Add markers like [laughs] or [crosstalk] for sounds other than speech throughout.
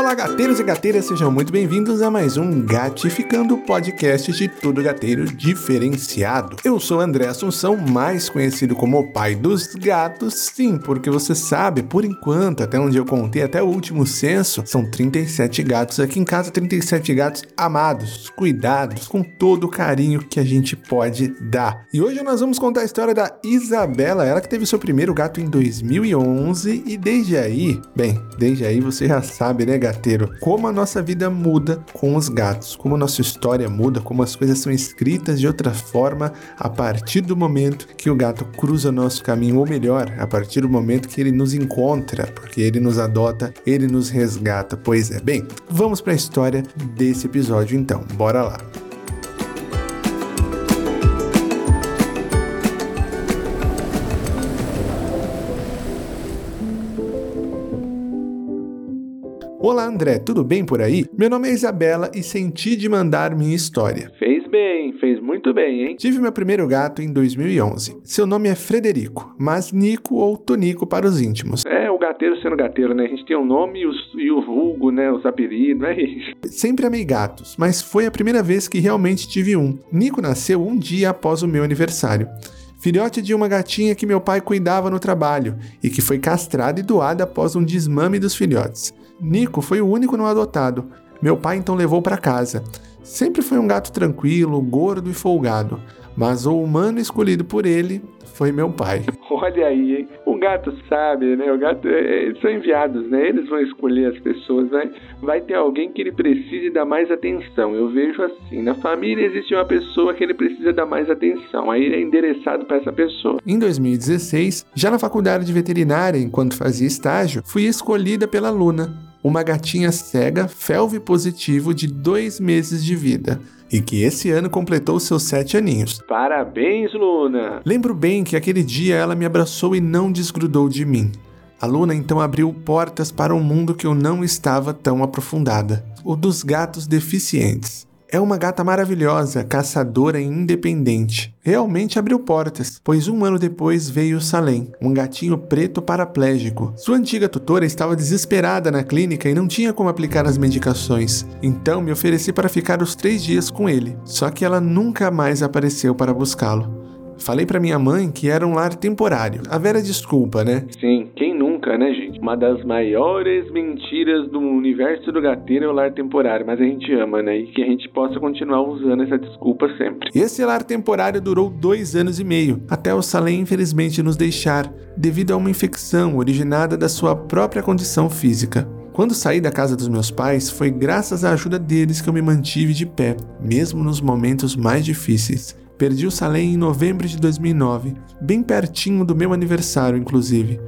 Olá, gateiros e gateiras, sejam muito bem-vindos a mais um Gatificando, podcast de tudo gateiro diferenciado. Eu sou André Assunção, mais conhecido como o pai dos gatos, sim, porque você sabe, por enquanto, até onde eu contei, até o último censo, são 37 gatos aqui em casa, 37 gatos amados, cuidados, com todo o carinho que a gente pode dar. E hoje nós vamos contar a história da Isabela, ela que teve seu primeiro gato em 2011 e desde aí, bem, desde aí você já sabe, né, gateiro, como a nossa vida muda com os gatos, como a nossa história muda, como as coisas são escritas de outra forma a partir do momento que o gato cruza nosso caminho, ou melhor, a partir do momento que ele nos encontra, porque ele nos adota, ele nos resgata. Pois é, bem, vamos para a história desse episódio então. Bora lá. Olá André, tudo bem por aí? Meu nome é Isabela e senti de mandar minha história. Fez bem, fez muito bem, hein? Tive meu primeiro gato em 2011. Seu nome é Frederico, mas Nico ou Tonico para os íntimos. É, o gateiro sendo gateiro, né? A gente tem o nome e, os, e o vulgo, né? Os apelidos, é isso. [laughs] Sempre amei gatos, mas foi a primeira vez que realmente tive um. Nico nasceu um dia após o meu aniversário filhote de uma gatinha que meu pai cuidava no trabalho e que foi castrada e doada após um desmame dos filhotes. Nico foi o único não adotado. Meu pai então levou para casa. Sempre foi um gato tranquilo, gordo e folgado, mas o humano escolhido por ele foi meu pai. [laughs] Olha aí, hein? O gato sabe, né? O gato, é, eles são enviados, né? Eles vão escolher as pessoas, né? Vai ter alguém que ele precise dar mais atenção. Eu vejo assim, na família existe uma pessoa que ele precisa dar mais atenção. Aí ele é endereçado para essa pessoa. Em 2016, já na faculdade de veterinária, enquanto fazia estágio, fui escolhida pela Luna, uma gatinha cega felve positivo de dois meses de vida e que esse ano completou seus sete aninhos. Parabéns, Luna! Lembro bem que aquele dia ela me abraçou e não desgrudou de mim. A Luna então abriu portas para um mundo que eu não estava tão aprofundada o dos gatos deficientes. É uma gata maravilhosa, caçadora e independente. Realmente abriu portas, pois um ano depois veio Salem, um gatinho preto paraplégico. Sua antiga tutora estava desesperada na clínica e não tinha como aplicar as medicações. Então me ofereci para ficar os três dias com ele, só que ela nunca mais apareceu para buscá-lo. Falei para minha mãe que era um lar temporário. A vera desculpa, né? Sim, quem né, gente? Uma das maiores mentiras do universo do gateiro é o lar temporário, mas a gente ama, né? E que a gente possa continuar usando essa desculpa sempre. Esse lar temporário durou dois anos e meio, até o Salem infelizmente nos deixar, devido a uma infecção originada da sua própria condição física. Quando saí da casa dos meus pais, foi graças à ajuda deles que eu me mantive de pé, mesmo nos momentos mais difíceis. Perdi o Salem em novembro de 2009, bem pertinho do meu aniversário, inclusive.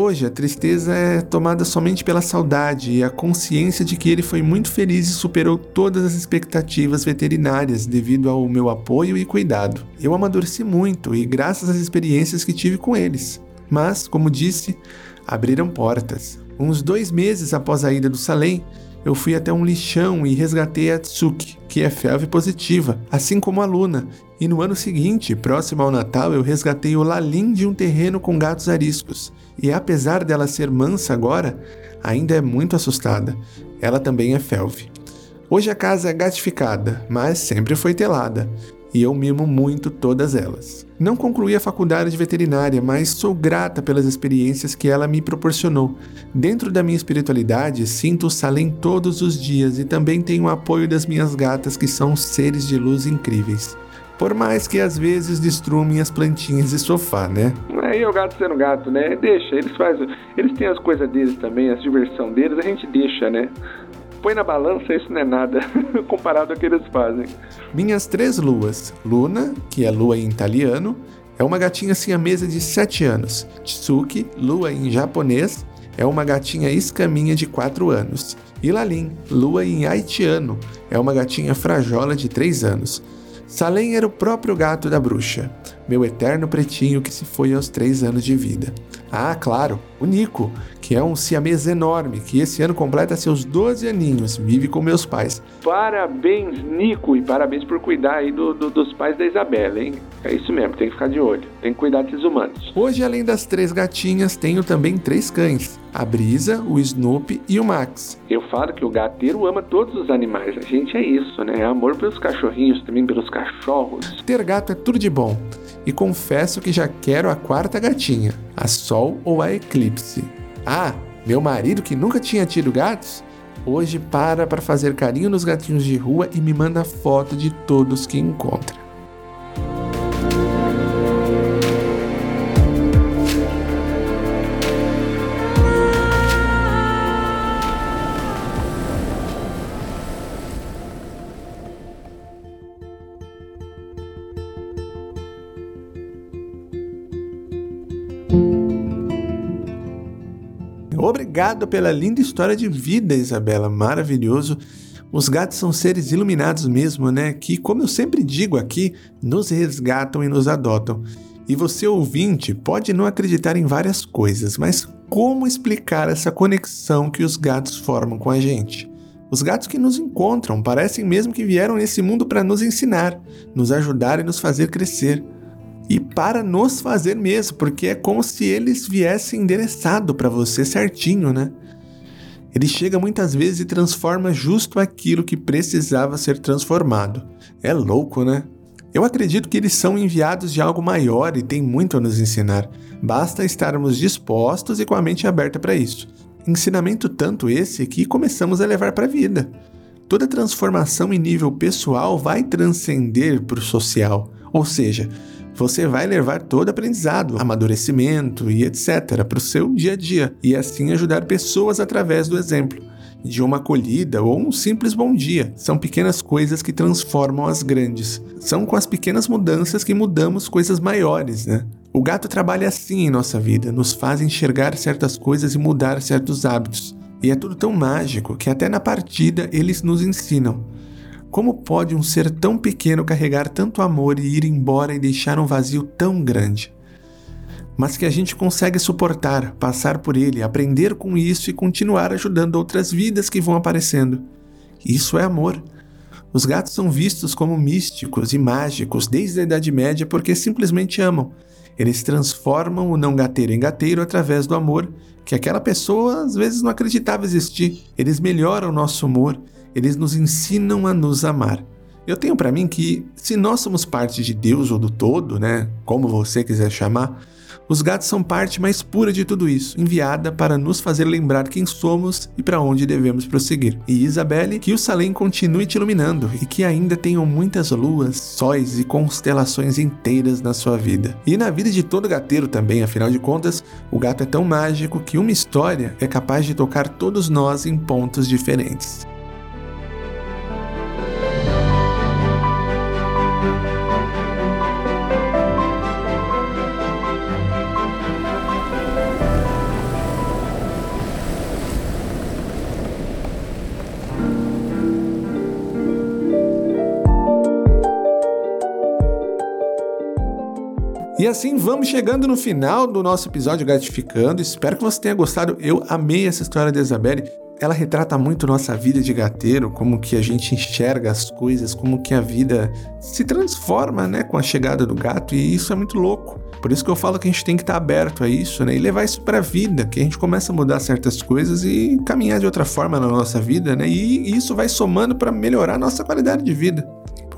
Hoje, a tristeza é tomada somente pela saudade e a consciência de que ele foi muito feliz e superou todas as expectativas veterinárias devido ao meu apoio e cuidado. Eu amadureci muito e graças às experiências que tive com eles. Mas, como disse, abriram portas. Uns dois meses após a ida do Salem, eu fui até um lixão e resgatei a Tsuki, que é felve positiva, assim como a Luna. E no ano seguinte, próximo ao Natal, eu resgatei o Lalim de um terreno com gatos ariscos. E apesar dela ser mansa agora, ainda é muito assustada. Ela também é felve. Hoje a casa é gatificada, mas sempre foi telada e eu mimo muito todas elas. Não concluí a faculdade de veterinária, mas sou grata pelas experiências que ela me proporcionou. Dentro da minha espiritualidade, sinto o Salem todos os dias e também tenho o apoio das minhas gatas, que são seres de luz incríveis. Por mais que às vezes destruam minhas plantinhas de sofá, né? Aí é o gato sendo gato, né? Deixa, eles fazem. Eles têm as coisas deles também, a diversão deles, a gente deixa, né? Põe na balança, isso não é nada [laughs] comparado ao que eles fazem. Minhas três luas. Luna, que é lua em italiano, é uma gatinha siamesa de 7 anos. Tsuki, lua em japonês, é uma gatinha escaminha de 4 anos. E Lalin, lua em haitiano, é uma gatinha frajola de 3 anos. Salem era o próprio gato da bruxa, meu eterno pretinho que se foi aos 3 anos de vida. Ah, claro, o Nico, que é um siamês enorme, que esse ano completa seus 12 aninhos, vive com meus pais. Parabéns, Nico, e parabéns por cuidar aí do, do, dos pais da Isabela, hein? É isso mesmo, tem que ficar de olho, tem que cuidar desses humanos. Hoje, além das três gatinhas, tenho também três cães: a Brisa, o Snoopy e o Max. Eu falo que o gateiro ama todos os animais, a gente é isso, né? É amor pelos cachorrinhos, também pelos cachorros. Ter gato é tudo de bom e confesso que já quero a quarta gatinha, a Sol ou a Eclipse. Ah, meu marido que nunca tinha tido gatos, hoje para para fazer carinho nos gatinhos de rua e me manda foto de todos que encontra. Obrigado pela linda história de vida, Isabela. Maravilhoso. Os gatos são seres iluminados mesmo, né? Que, como eu sempre digo aqui, nos resgatam e nos adotam. E você, ouvinte, pode não acreditar em várias coisas, mas como explicar essa conexão que os gatos formam com a gente? Os gatos que nos encontram parecem mesmo que vieram nesse mundo para nos ensinar, nos ajudar e nos fazer crescer e para nos fazer mesmo, porque é como se eles viessem endereçado para você certinho, né? Ele chega muitas vezes e transforma justo aquilo que precisava ser transformado. É louco, né? Eu acredito que eles são enviados de algo maior e têm muito a nos ensinar. Basta estarmos dispostos e com a mente aberta para isso. Ensinamento tanto esse que começamos a levar para a vida. Toda transformação em nível pessoal vai transcender para o social, ou seja, você vai levar todo aprendizado, amadurecimento e etc. para o seu dia a dia e assim ajudar pessoas através do exemplo. De uma acolhida ou um simples bom dia. São pequenas coisas que transformam as grandes. São com as pequenas mudanças que mudamos coisas maiores, né? O gato trabalha assim em nossa vida, nos faz enxergar certas coisas e mudar certos hábitos. E é tudo tão mágico que até na partida eles nos ensinam. Como pode um ser tão pequeno carregar tanto amor e ir embora e deixar um vazio tão grande? Mas que a gente consegue suportar, passar por ele, aprender com isso e continuar ajudando outras vidas que vão aparecendo. Isso é amor. Os gatos são vistos como místicos e mágicos desde a Idade Média porque simplesmente amam. Eles transformam o não gateiro em gateiro através do amor, que aquela pessoa às vezes não acreditava existir. Eles melhoram o nosso humor eles nos ensinam a nos amar. Eu tenho para mim que se nós somos parte de Deus ou do todo, né, como você quiser chamar, os gatos são parte mais pura de tudo isso, enviada para nos fazer lembrar quem somos e para onde devemos prosseguir. E Isabelle, que o Salem continue te iluminando e que ainda tenham muitas luas, sóis e constelações inteiras na sua vida. E na vida de todo gateiro também, afinal de contas, o gato é tão mágico que uma história é capaz de tocar todos nós em pontos diferentes. E assim vamos chegando no final do nosso episódio gratificando. Espero que você tenha gostado. Eu amei essa história da Isabelle. Ela retrata muito nossa vida de gateiro, como que a gente enxerga as coisas, como que a vida se transforma, né, com a chegada do gato, e isso é muito louco. Por isso que eu falo que a gente tem que estar aberto a isso, né, e levar isso para a vida, que a gente começa a mudar certas coisas e caminhar de outra forma na nossa vida, né? E isso vai somando para melhorar a nossa qualidade de vida.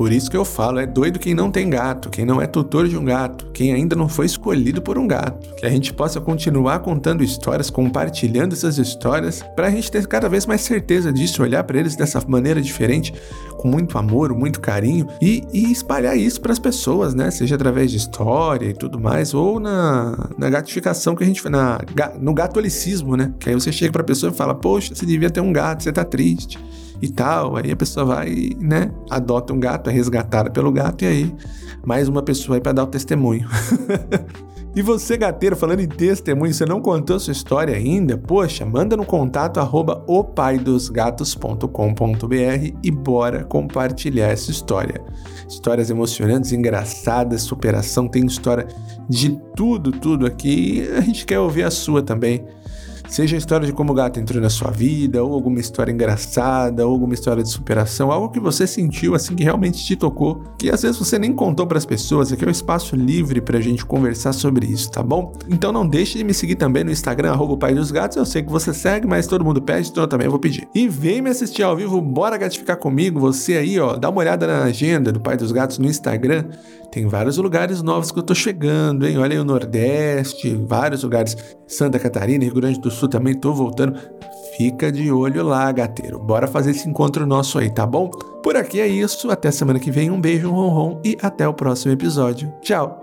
Por isso que eu falo, é doido quem não tem gato, quem não é tutor de um gato, quem ainda não foi escolhido por um gato. Que a gente possa continuar contando histórias, compartilhando essas histórias, para a gente ter cada vez mais certeza disso, olhar para eles dessa maneira diferente, com muito amor, muito carinho e, e espalhar isso para as pessoas, né? Seja através de história e tudo mais, ou na, na que a gente na, no gatolicismo, né? Que aí você chega para a pessoa e fala: Poxa, você devia ter um gato, você tá triste e tal. Aí a pessoa vai, né, adota um gato, é resgatada pelo gato e aí mais uma pessoa aí para dar o testemunho. [laughs] E você, gateiro, falando em testemunho, você não contou sua história ainda? Poxa, manda no contato arroba opaidosgatos.com.br e bora compartilhar essa história. Histórias emocionantes, engraçadas, superação, tem história de tudo, tudo aqui. A gente quer ouvir a sua também. Seja a história de como o gato entrou na sua vida, ou alguma história engraçada, ou alguma história de superação, algo que você sentiu assim que realmente te tocou, que às vezes você nem contou para as pessoas. Aqui é um espaço livre para a gente conversar sobre isso, tá bom? Então não deixe de me seguir também no Instagram, arroba Pai dos Gatos. Eu sei que você segue, mas todo mundo pede, então eu também vou pedir. E vem me assistir ao vivo, bora gatificar comigo. Você aí, ó, dá uma olhada na agenda do Pai dos Gatos no Instagram. Tem vários lugares novos que eu tô chegando, hein? Olha aí o Nordeste, vários lugares. Santa Catarina, Rio Grande do Sul também tô voltando. Fica de olho lá, gateiro. Bora fazer esse encontro nosso aí, tá bom? Por aqui é isso. Até semana que vem. Um beijo, um ronron e até o próximo episódio. Tchau!